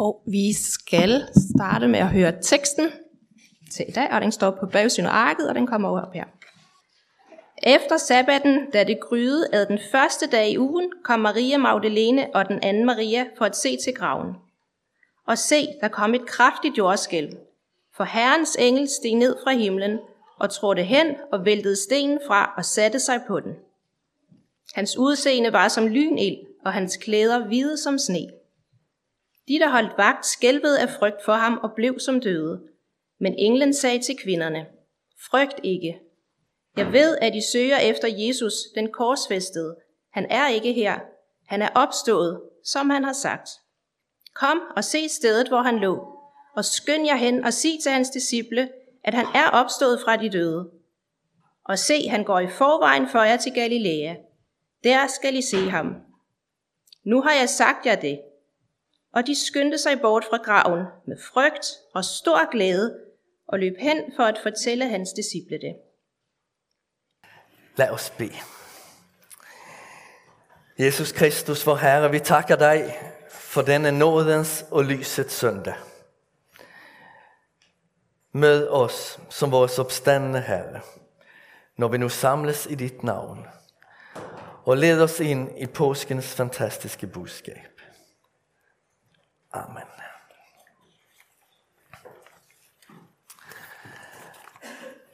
Og vi skal starte med at høre teksten til i dag, og den står på bagsiden af arket, og den kommer over op her. Efter sabbaten, da det gryede ad den første dag i ugen, kom Maria Magdalene og den anden Maria for at se til graven. Og se, der kom et kraftigt jordskælv, for Herrens engel steg ned fra himlen og trådte hen og væltede stenen fra og satte sig på den. Hans udseende var som lynild, og hans klæder hvide som sne. De, der holdt vagt, skælvede af frygt for ham og blev som døde. Men englen sagde til kvinderne, frygt ikke. Jeg ved, at I søger efter Jesus, den korsfæstede. Han er ikke her. Han er opstået, som han har sagt. Kom og se stedet, hvor han lå, og skynd jer hen og sig til hans disciple, at han er opstået fra de døde. Og se, han går i forvejen for jer til Galilea. Der skal I se ham. Nu har jeg sagt jer det. Og de skyndte sig bort fra graven med frygt og stor glæde og løb hen for at fortælle hans disciple det. Lad os bede. Jesus Kristus, vor Herre, vi takker dig for denne nådens og lysets søndag. Mød os som vores opstandende Herre, når vi nu samles i dit navn, og led os ind i påskens fantastiske budskab. Amen.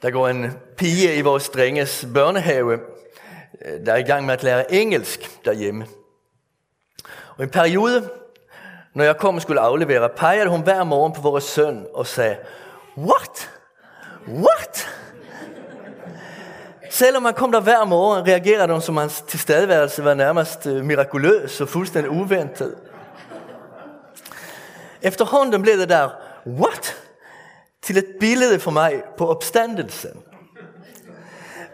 Der går en pige i vores drenges børnehave, øh, der er i gang med at lære engelsk derhjemme. Og en periode, når jeg kom og skulle aflevere, pegede hun hver morgen på vores søn og sagde, What? What? Selvom man kom der hver morgen, reagerede hun, som hans tilstedeværelse var nærmest øh, mirakuløs og fuldstændig uventet. Efterhånden blev det der, what? Til et billede for mig på opstandelsen.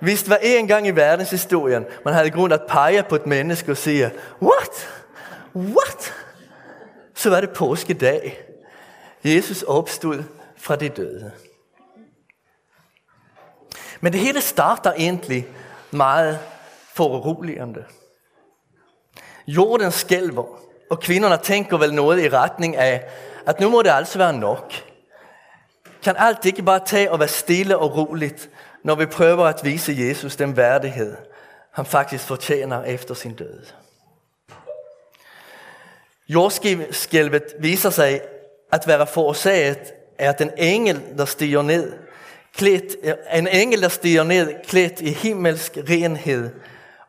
Hvis det var en gang i verdenshistorien, man havde grund at pege på et menneske og sige, what? What? Så var det påskedag. Jesus opstod fra de døde. Men det hele starter egentlig meget foruroligende. Jorden skælver, og kvinderne tænker vel noget i retning af, at nu må det altså være nok. Kan alt ikke bare tage og være stille og roligt, når vi prøver at vise Jesus den værdighed, han faktisk fortjener efter sin død. Jordskælvet viser sig at være forårsaget af at en engel, der stiger ned, klædt, en engel, der stiger ned, klædt i himmelsk renhed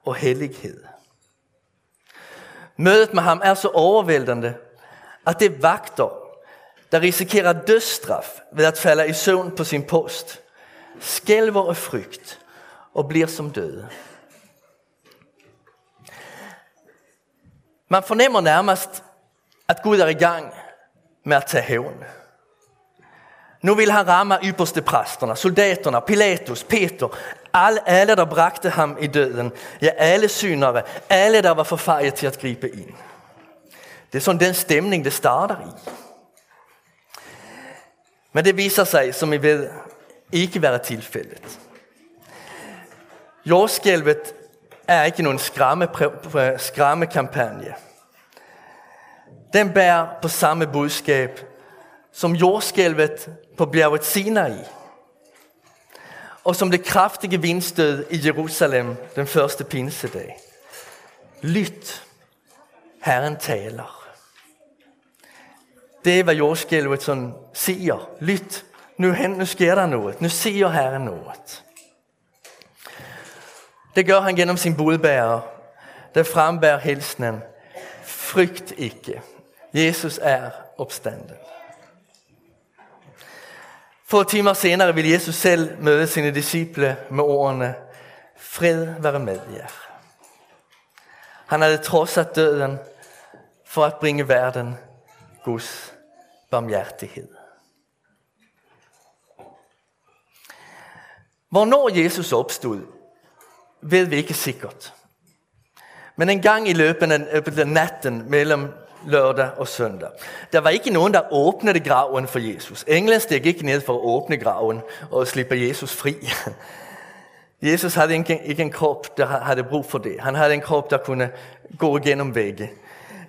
og hellighed. Mødet med ham er så overvældende, at det vagter, der risikerer dødsstraf ved at falde i søvn på sin post, skælver af frygt og bliver som døde. Man fornemmer nærmest, at Gud er i gang med at tage hævn. Nu vill han ramme ypperste præsterne, soldaterna, Pilatus, Peter, alle, alle der bragte ham i døden. Ja, alle synere, alle der var forfejret til at gribe ind. Det er sådan den stemning, det starter i. Men det viser sig, som I ved, ikke være tilfældet. Jordskælvet er ikke nogen skræmme, skræmmekampagne. Den bærer på samme budskab som jordskælvet på bjerget Sinai, og som det kraftige vindstød i Jerusalem den første pinsedag. Lyt, Herren taler. Det er, hvad jordskælvet sådan siger. Lyt, nu, hen, nu sker der noget. Nu siger Herren noget. Det gør han gennem sin budbærer, der frembærer hilsenen. Frygt ikke. Jesus er opstanden. Få timer senere vil Jesus selv møde sine disciple med ordene, fred være med jer. Han havde trodsat døden for at bringe verden Guds barmhjertighed. Hvornår Jesus opstod, ved vi ikke sikkert. Men en gang i løbet af øh, natten mellem lørdag og søndag. Der var ikke nogen, der åbnede graven for Jesus. Englen steg ikke ned for at åbne graven og slippe Jesus fri. Jesus havde ikke, ikke en krop, der havde brug for det. Han havde en krop, der kunne gå igennem vægge.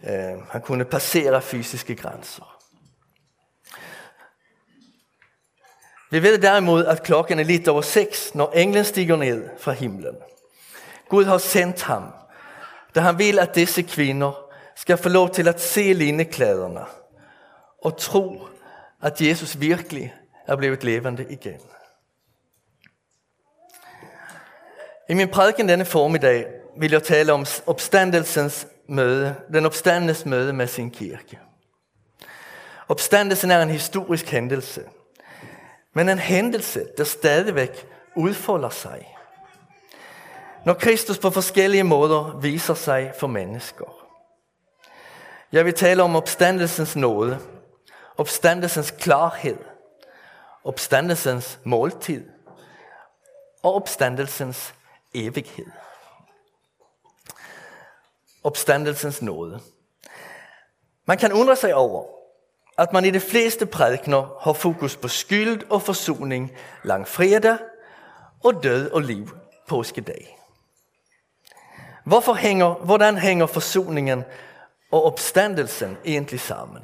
Øh, han kunne passere fysiske grænser. Vi ved derimod, at klokken er lidt over seks, når englen stiger ned fra himlen. Gud har sendt ham, da han vil, at disse kvinder skal få lov til at se lindeklæderne og tro, at Jesus virkelig er blevet levende igen. I min prædiken denne formiddag vil jeg tale om opstandelsens møde, den opstandes møde med sin kirke. Opstandelsen er en historisk hændelse, men en hændelse, der stadigvæk udfolder sig. Når Kristus på forskellige måder viser sig for mennesker. Jeg vil tale om opstandelsens nåde, opstandelsens klarhed, opstandelsens måltid og opstandelsens evighed. Opstandelsens nåde. Man kan undre sig over, at man i de fleste prædikner har fokus på skyld og forsoning langfredag og død og liv påskedag. Hvorfor hænger, hvordan hænger forsoningen og opstandelsen egentlig sammen?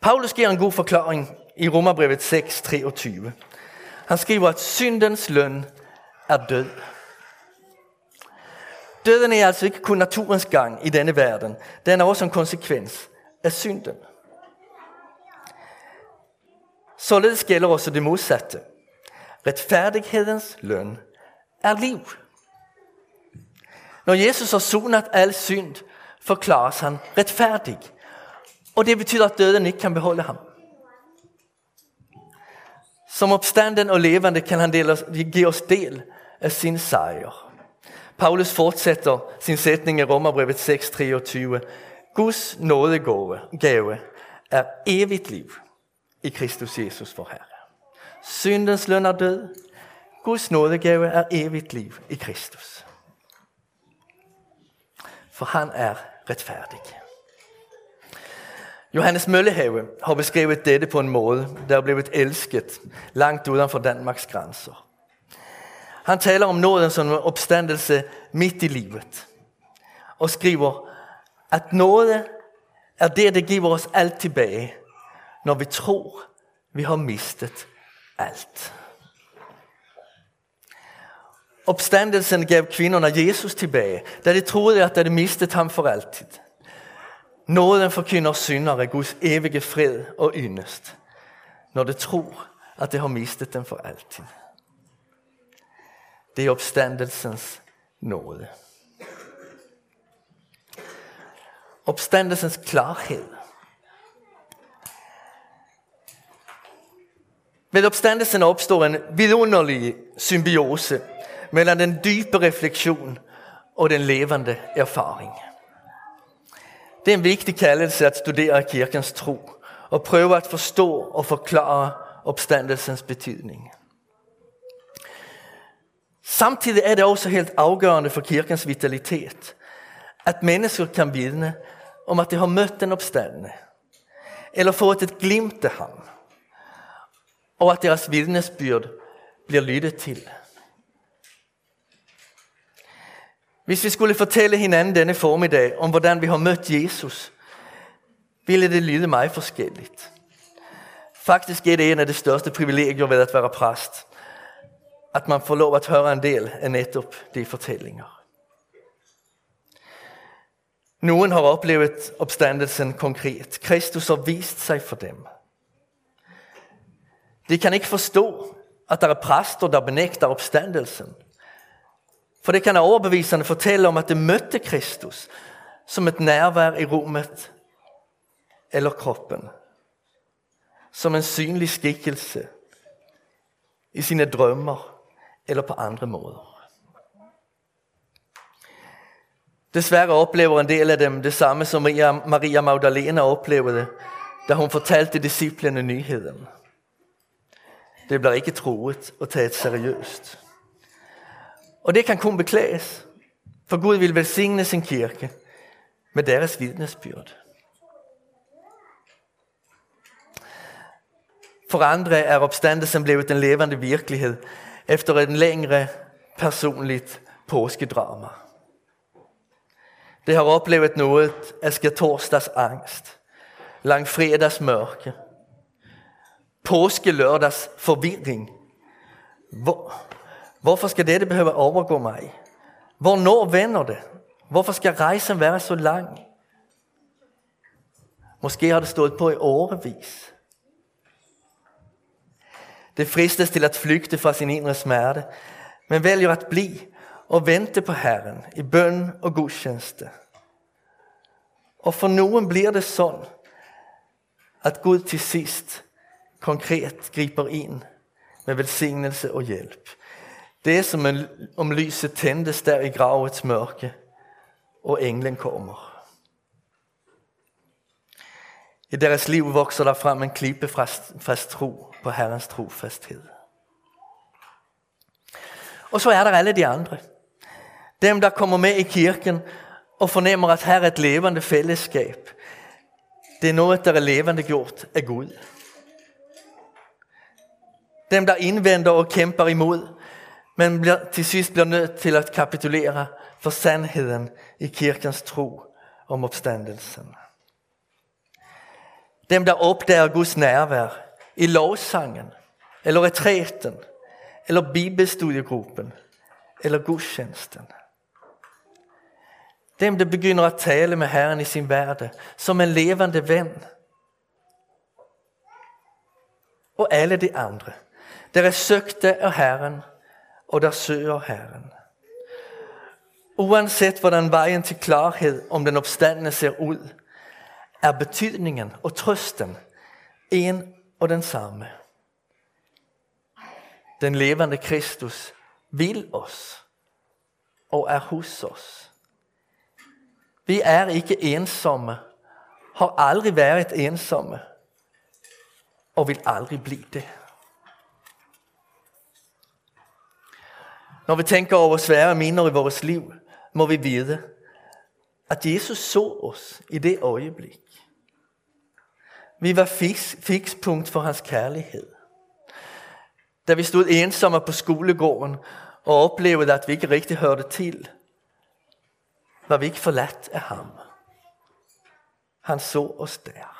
Paulus giver en god forklaring i Romerbrevet 6, 23. Han skriver, at syndens løn er død. Døden er altså ikke kun naturens gang i denne verden. Den er også en konsekvens af synden. Således gælder også det modsatte. Retfærdighedens løn er liv. Når Jesus har sonet al synd, forklares han retfærdig. Og det betyder, at døden ikke kan beholde ham. Som opstanden og levende kan han dele, give os del af sin sejr. Paulus fortsætter sin sætning i Romerbrevet 6:23. Guds nådegave er evigt liv i Kristus Jesus for Herre. Syndens løn er død. Guds nådegave er evigt liv i Kristus. For han er retfærdig. Johannes Møllehave har beskrevet dette på en måde, der er blevet elsket langt uden for Danmarks grænser. Han taler om nåden som en opstandelse midt i livet. Og skriver, at nåde er det, der giver os alt tilbage, når vi tror, vi har mistet alt. Opstandelsen gav kvinnorna Jesus tilbage, da de troede, at de mistet ham for altid. Nåden forkynder syndere Guds evige fred og yndest, når de tror, at de har mistet den for altid. Det er opstandelsens nåde. Opstandelsens klarhed. Ved opstandelsen opstår en vidunderlig symbiose mellem den dybe refleksion og den levende erfaring. Det er en vigtig kaldelse at studere kirkens tro og prøve at forstå og forklare opstandelsens betydning. Samtidig er det også helt afgørende for kirkens vitalitet, at mennesker kan vidne om at de har mødt den opstandende, eller fået et glimt af ham, og at deres vidnesbyrd bliver lyttet til. Hvis vi skulle fortælle hinanden denne formiddag om, hvordan vi har mødt Jesus, ville det lyde meget forskelligt. Faktisk er det en af de største privilegier ved at være præst, at man får lov at høre en del af netop de fortællinger. Nogen har oplevet opstandelsen konkret. Kristus har vist sig for dem. De kan ikke forstå, at der er præster, der benægter opstandelsen. For det kan overbevisende fortælle om, at det mødte Kristus som et nærvær i rummet eller kroppen. Som en synlig skikkelse i sine drømmer eller på andre måder. Desværre oplever en del af dem det samme, som Maria Magdalena oplevede, da hun fortalte disciplene nyheden. Det bliver ikke troet og taget seriøst. Og det kan kun beklages, for Gud vil velsigne sin kirke med deres vidnesbyrd. For andre er opstandelsen blevet en levende virkelighed efter en længere personligt påskedrama. Det har oplevet noget af skatorsdags angst, langfredags mørke påskelørdags forvirring. Hvor, hvorfor skal dette behøve at overgå mig? Hvornår vender det? Hvorfor skal rejsen være så lang? Måske har det stået på i årevis. Det fristes til at flygte fra sin indre smerte, men vælger at blive og vente på Herren i bøn og gudstjeneste. Og for nogen bliver det sådan, at Gud til sidst konkret griber ind med velsignelse og hjælp. Det er som om lyset tændes der i gravets mørke, og englen kommer. I deres liv vokser der frem en klippe fast tro på Herrens trofasthed. Og så er der alle de andre. Dem, der kommer med i kirken og fornemmer, at her er et levende fællesskab. Det er noget, der er levende gjort af Gud. Dem, der indvender og kæmper imod, men bliver, til sidst bliver nødt til at kapitulere for sandheden i kirkens tro om opstandelsen. Dem, der opdager Guds nærvær i lovsangen, eller retræten, eller bibelstudiegruppen, eller gudstjenesten. Dem, der begynder at tale med Herren i sin hverdag, som en levende ven. Og alle de andre, der er søgte af Herren, og der søger Herren. Uanset hvordan vejen til klarhed om den opstandende ser ud, er betydningen og trøsten en og den samme. Den levende Kristus vil os og er hos os. Vi er ikke ensomme, har aldrig været ensomme og vil aldrig blive det. Når vi tænker over svære minder i vores liv, må vi vide, at Jesus så os i det øjeblik. Vi var fix, fikspunkt for hans kærlighed. Da vi stod ensomme på skolegården og oplevede, at vi ikke rigtig hørte til, var vi ikke forladt af ham. Han så os der.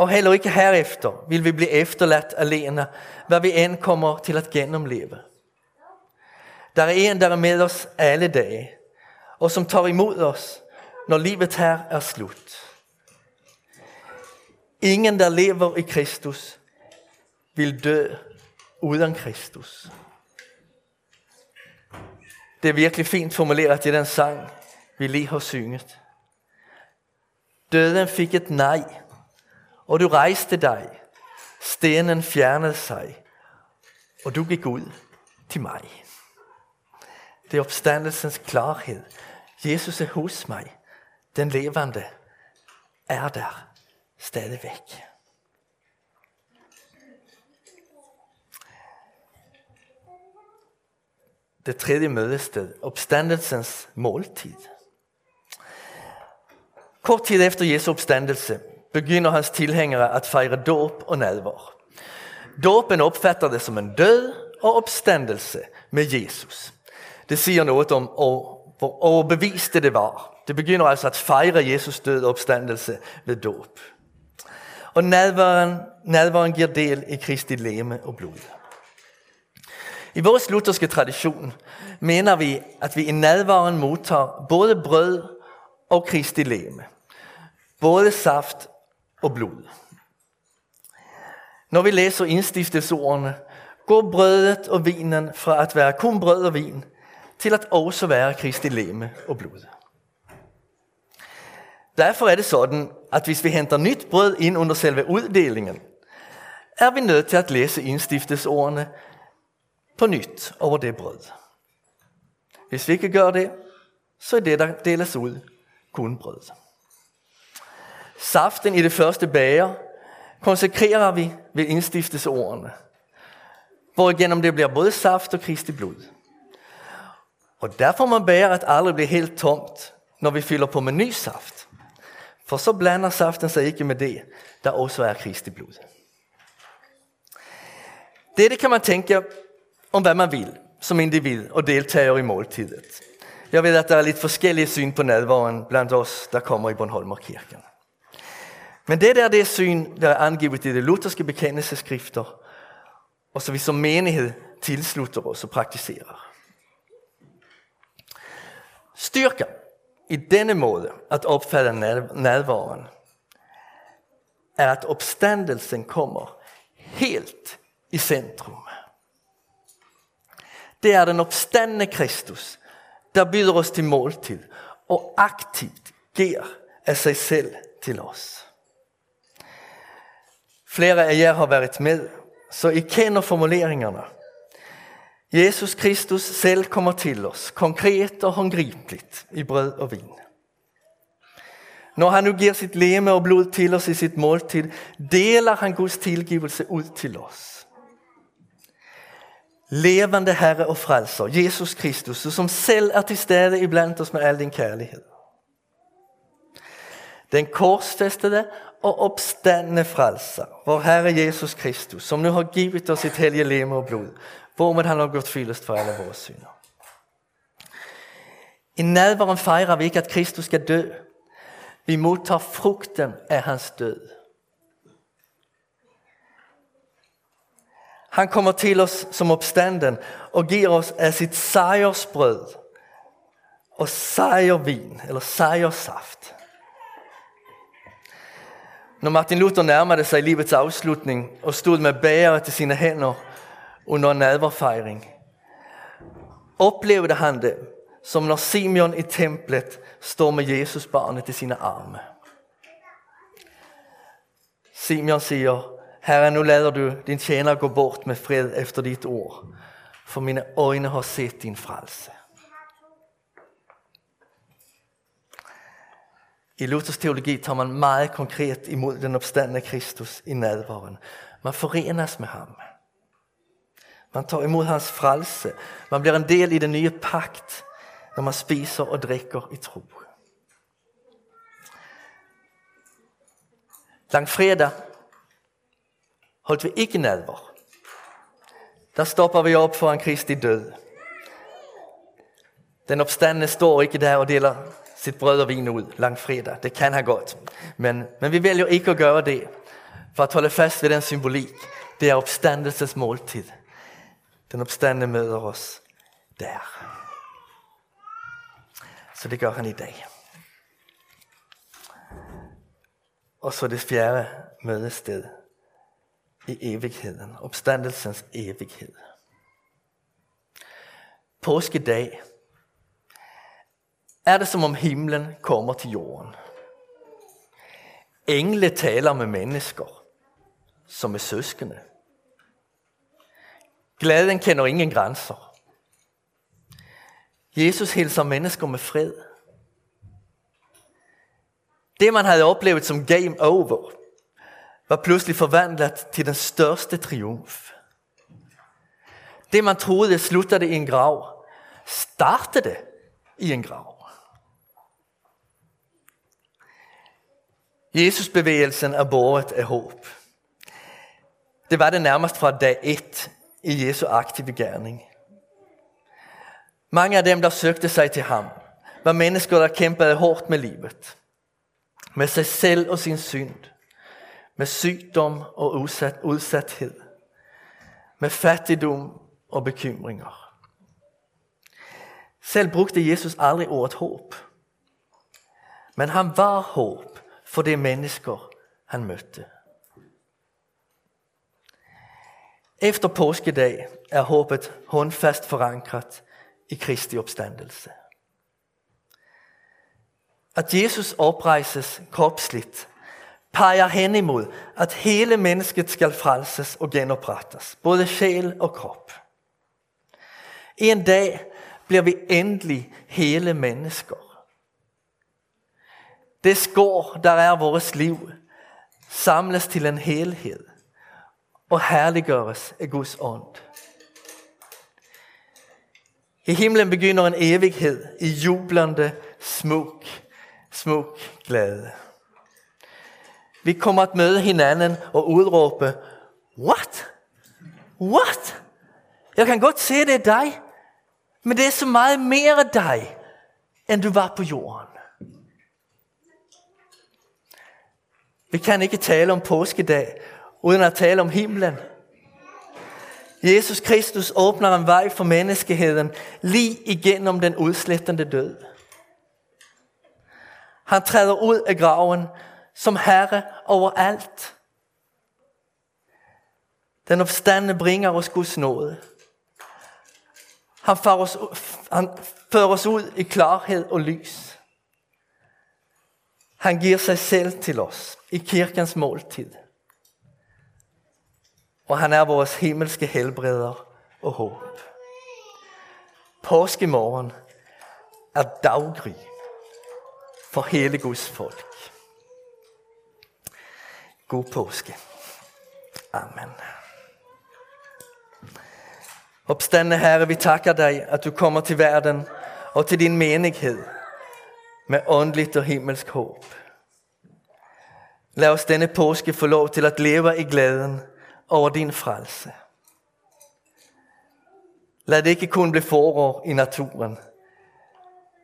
Og heller ikke herefter vil vi blive efterladt alene, hvad vi end kommer til at gennemleve. Der er en, der er med os alle dage, og som tager imod os, når livet her er slut. Ingen, der lever i Kristus, vil dø uden Kristus. Det er virkelig fint formuleret i den sang, vi lige har synget. Døden fik et nej, og du rejste dig. Stenen fjernede sig, og du gik ud til mig. Det er opstandelsens klarhed. Jesus er hos mig. Den levende er der stadigvæk. Det tredje mødested, opstandelsens måltid. Kort tid efter Jesu opstandelse begynder hans tilhængere at fejre dåb og nadver. Dåpen opfatter det som en død og opstandelse med Jesus. Det siger noget om, hvor overbevist det var. Det begynder altså at fejre Jesus død og opstandelse ved dåb. Og nadvaren, nadvaren giver del i Kristi leme og blod. I vores lutherske tradition mener vi, at vi i nadvaren modtager både brød og Kristi leme. Både saft og blod. Når vi læser indstiftelsesordene, går brødet og vinen fra at være kun brød og vin, til at også være Kristi leme og blod. Derfor er det sådan, at hvis vi henter nyt brød ind under selve uddelingen, er vi nødt til at læse indstiftelsesordene på nyt over det brød. Hvis vi ikke gør det, så er det, der deles ud, kun brød. Saften i det første bager konsekrerer vi ved indstiftelsesordene, hvor gennem det bliver både saft og Kristi blod. Og derfor må bære at aldrig blive helt tomt, når vi fylder på med ny saft. For så blander saften sig ikke med det, der også er Kristi blod. Dette kan man tænke om, hvad man vil som individ og deltager i måltidet. Jeg ved, at der er lidt forskellige syn på nadvaren blandt os, der kommer i Bornholmerkirken. Men det der det syn, der er angivet i de lutherske bekendelseskrifter, og så vi som menighed tilslutter os og praktiserer. Styrken i denne måde at opfatte nærvaren er at opstandelsen kommer helt i centrum. Det er den opstandne Kristus, der byder os til måltid og aktivt giver af sig selv til os. Flere af jer har været med, så I kender formuleringerne. Jesus Kristus selv kommer til os, konkret og håndgribeligt, i brød og vin. Når han nu giver sit leme og blod til os i sit måltid, deler han Guds tilgivelse ud til os. Levende Herre og frelser, Jesus Kristus, som selv er til stede iblandt os med al din kærlighed. Den korsfæstede og opstandende frelser, vår Herre Jesus Kristus, som nu har givet os sitt heliga leme og blod, hvormed han har gått fyldest for alle vores synder. I nadvaren fejrer vi ikke, at Kristus skal dø. Vi modtager frugten af hans død. Han kommer til os som opstanden og giver os af sit sejrsbrød og sejrvin, eller saft. Når Martin Luther nærmede sig livets afslutning og stod med bæret til sine hænder under nadverfejring, oplevede han det, som når Simeon i templet står med Jesus barnet i sine arme. Simeon siger, Herre, nu lader du din tjener gå bort med fred efter dit ord, for mine øjne har set din frelse. I Luthers teologi tar man meget konkret imod den opstandende Kristus i nadvaren. Man forenes med ham. Man tar imod hans frelse. Man blir en del i den nye pakt, når man spiser og drikker i tro. Langfredag holdt vi ikke nadver. Der stopper vi op for en Kristi død. Den opstandne står ikke der og deler sit brød og vin ud langfredag. Det kan han godt. Men, men vi vælger ikke at gøre det, for at holde fast ved den symbolik. Det er opstandelses måltid. Den opstande møder os der. Så det gør han i dag. Og så det fjerde mødested i evigheden. Opstandelsens evighed. Påskedag er det som om himlen kommer til jorden. Engle taler med mennesker, som er søskende. Glæden kender ingen grænser. Jesus hilser mennesker med fred. Det man havde oplevet som game over, var pludselig forvandlet til den største triumf. Det man troede sluttede i en grav, startede i en grav. Jesusbevægelsen er båret af håb. Det var det nærmest fra dag et i Jesu aktive gerning. Mange af dem, der søgte sig til ham, var mennesker, der kæmpede hårdt med livet. Med sig selv og sin synd. Med sygdom og udsat, udsathed. Med fattigdom og bekymringer. Selv brugte Jesus aldrig ordet håb. Men han var håb for de mennesker, han mødte. Efter påskedag er håbet håndfast forankret i Kristi opstandelse. At Jesus oprejses kropsligt peger hen imod, at hele mennesket skal frelses og genoprettes, både sjæl og krop. En dag bliver vi endelig hele mennesker. Det skår, der er vores liv, samles til en helhed og herliggøres af Guds ånd. I himlen begynder en evighed i jublende, smuk, smuk glæde. Vi kommer at møde hinanden og udråbe, What? What? Jeg kan godt se, det er dig, men det er så meget mere dig, end du var på jorden. Vi kan ikke tale om påskedag uden at tale om himlen. Jesus Kristus åbner en vej for menneskeheden lige igennem den udslettende død. Han træder ud af graven som herre over alt. Den opstande bringer os Guds nåde. Han fører os, han fører os ud i klarhed og lys. Han giver sig selv til os i kirkens måltid. Og han er vores himmelske helbreder og håb. Påskemorgen er daggry for hele Guds folk. God påske. Amen. Opstande Herre, vi takker dig, at du kommer til verden og til din menighed med åndeligt og himmelsk håb. Lad os denne påske få lov til at leve i glæden over din frelse. Lad det ikke kun blive forår i naturen,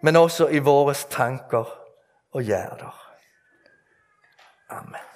men også i vores tanker og hjerter. Amen.